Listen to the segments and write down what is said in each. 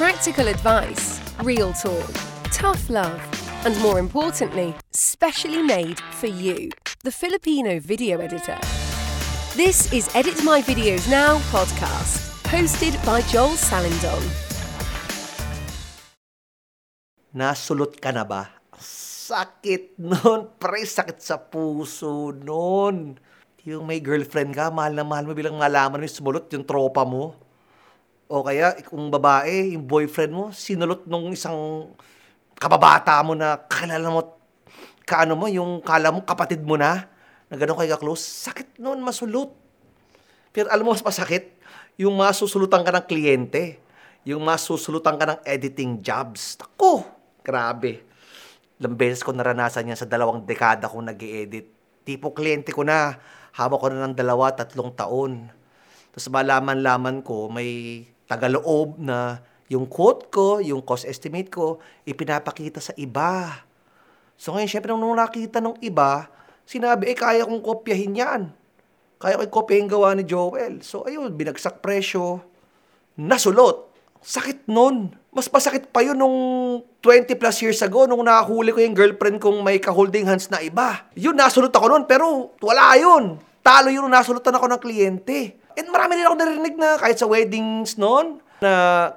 Practical advice, real talk, tough love, and more importantly, specially made for you, the Filipino video editor. This is Edit My Videos Now podcast, hosted by Joel Salindon. Nasulot ka na ba? Sakit nun, pre, sakit sa puso nun. Yung may girlfriend ka, mahal na mahal mo bilang malaman mo yung sumulot yung tropa mo. O kaya, kung babae, yung boyfriend mo, sinulot nung isang kababata mo na kalala mo, kaano mo, yung kala mo kapatid mo na, na gano'n kayo ka-close, sakit noon masulot. Pero alam mo, mas masakit, yung masusulutan ka ng kliyente, yung masusulutan ka ng editing jobs. Ako, grabe. Ilang beses ko naranasan yan sa dalawang dekada kong nag edit Tipo kliyente ko na, hawak ko na ng dalawa, tatlong taon. Tapos malaman-laman ko, may tagaloob na yung quote ko, yung cost estimate ko, ipinapakita sa iba. So ngayon, syempre, nung nakita ng iba, sinabi, eh, kaya kong kopyahin yan. Kaya ko kopyahin gawa ni Joel. So ayun, binagsak presyo, nasulot. Sakit nun. Mas masakit pa yun nung 20 plus years ago nung nakahuli ko yung girlfriend kong may ka-holding hands na iba. Yun, nasulot ako nun, pero wala yun. Talo yun nasulutan ako ng kliyente. And marami din ako narinig na kahit sa weddings noon, na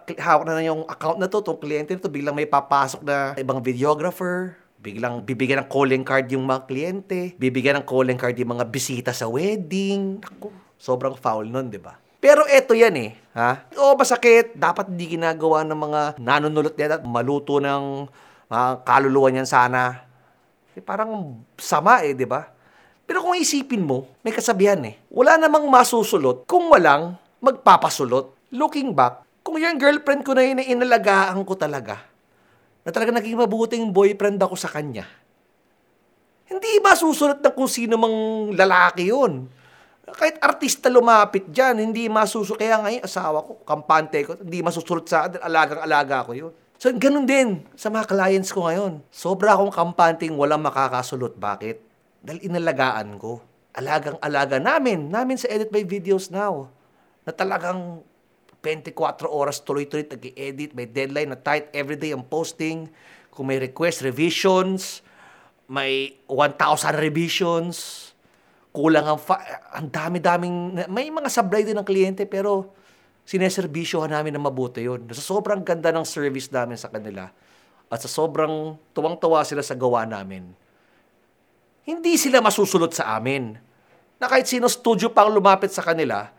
hawak na, na yung account na to, itong kliyente na to, biglang may papasok na ibang videographer, biglang bibigyan ng calling card yung mga kliyente, bibigyan ng calling card yung mga bisita sa wedding. Ako, sobrang foul nun, di ba? Pero eto yan eh, ha? Oo, masakit. Dapat hindi ginagawa ng mga nanunulot niya at maluto ng mga kaluluwa niyan sana. Eh, parang sama eh, di ba? Pero kung isipin mo, may kasabihan eh. Wala namang masusulot kung walang magpapasulot. Looking back, kung yung girlfriend ko na yun, inalagaan ko talaga, na talaga naging mabuting boyfriend ako sa kanya, hindi ba susunod na kung sino mang lalaki yun? Kahit artista lumapit dyan, hindi masusunod. Kaya ngayon, asawa ko, kampante ko, hindi masusunod sa alagang-alaga ko yun. So, ganun din sa mga clients ko ngayon. Sobra akong kampanting walang makakasulot. Bakit? Dahil inalagaan ko. Alagang-alaga namin, namin sa Edit My Videos Now. Na talagang 24 oras tuloy-tuloy nag-edit, may deadline na tight everyday ang posting. Kung may request, revisions, may 1,000 revisions, kulang ang, fa- ang dami-daming, may mga sablay din ng kliyente pero sineserbisyohan namin na mabuti yun. Sa sobrang ganda ng service namin sa kanila at sa sobrang tuwang-tuwa sila sa gawa namin, hindi sila masusulot sa amin. Na kahit sino studio pang lumapit sa kanila,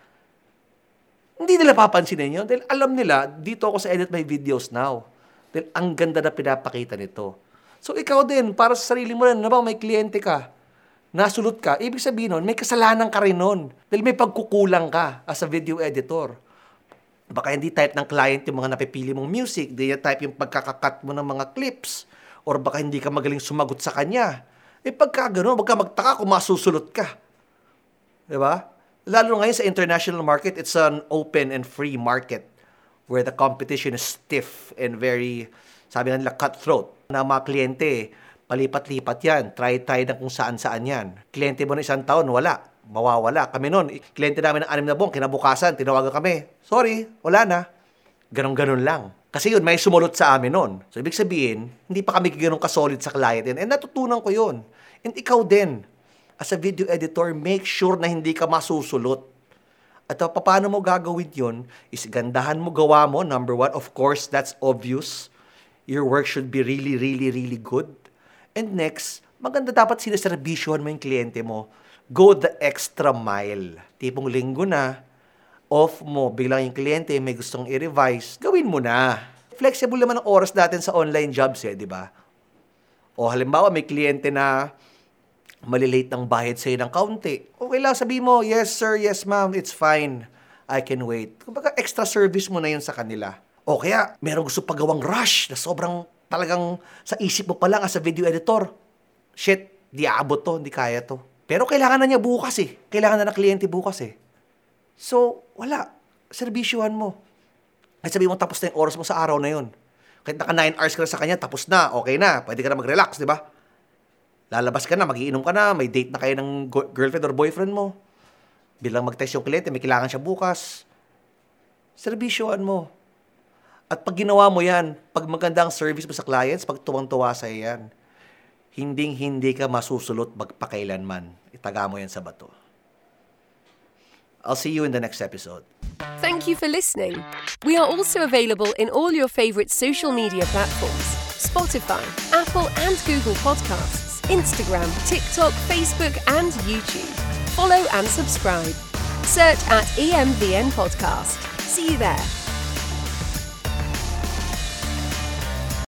hindi nila papansinin yun. Dahil alam nila, dito ako sa Edit My Videos Now. Dahil ang ganda na pinapakita nito. So ikaw din, para sa sarili mo rin, na may kliyente ka, nasulot ka, ibig sabihin nun, may kasalanan ka rin nun. Dahil may pagkukulang ka as a video editor. Baka hindi type ng client yung mga napipili mong music, di type yung pagkakakat mo ng mga clips, or baka hindi ka magaling sumagot sa kanya eh pagka gano'n, wag ka magtaka kung masusulot ka. Di ba? Lalo ngayon sa international market, it's an open and free market where the competition is stiff and very, sabi nga nila, cutthroat. Na mga kliyente, palipat-lipat yan. Try-try na kung saan-saan yan. Kliyente mo na isang taon, wala. Mawawala. Kami noon, kliyente namin ng anim na buwan, kinabukasan, tinawagan kami. Sorry, wala na. Ganon-ganon lang. Kasi yun, may sumulot sa amin noon. So, ibig sabihin, hindi pa kami ganun kasolid sa client. And, natutunan ko yun. And ikaw din, as a video editor, make sure na hindi ka masusulot. At uh, paano mo gagawin yun is gandahan mo gawa mo. Number one, of course, that's obvious. Your work should be really, really, really good. And next, maganda dapat sinaservisyohan mo yung kliyente mo. Go the extra mile. Tipong linggo na, off mo, biglang yung kliyente may gustong i-revise, gawin mo na. Flexible naman ang oras natin sa online jobs eh, di ba? O halimbawa, may kliyente na malilate ng bayad sa'yo ng kaunti. Okay lang, sabi mo, yes sir, yes ma'am, it's fine. I can wait. Kumbaga, extra service mo na yun sa kanila. O kaya, meron gusto pagawang rush na sobrang talagang sa isip mo pa lang as a video editor. Shit, di abot to, hindi kaya to. Pero kailangan na niya bukas eh. Kailangan na ng kliyente bukas eh. So, wala. Serbisyuhan mo. At sabi mo, tapos na yung oras mo sa araw na yun. Kahit naka 9 hours ka na sa kanya, tapos na, okay na, pwede ka na mag-relax, di ba? Lalabas ka na, magiinom ka na, may date na kayo ng girlfriend or boyfriend mo. Bilang mag-text yung kliyente, may kailangan siya bukas. Serbisyuhan mo. At pag ginawa mo yan, pag maganda ang service mo sa clients, pag tuwang-tuwa sa yan, hinding-hindi ka masusulot magpakailanman. Itaga mo yan sa bato. I'll see you in the next episode. Thank you for listening. We are also available in all your favorite social media platforms Spotify, Apple and Google Podcasts, Instagram, TikTok, Facebook, and YouTube. Follow and subscribe. Search at EMVN Podcast. See you there.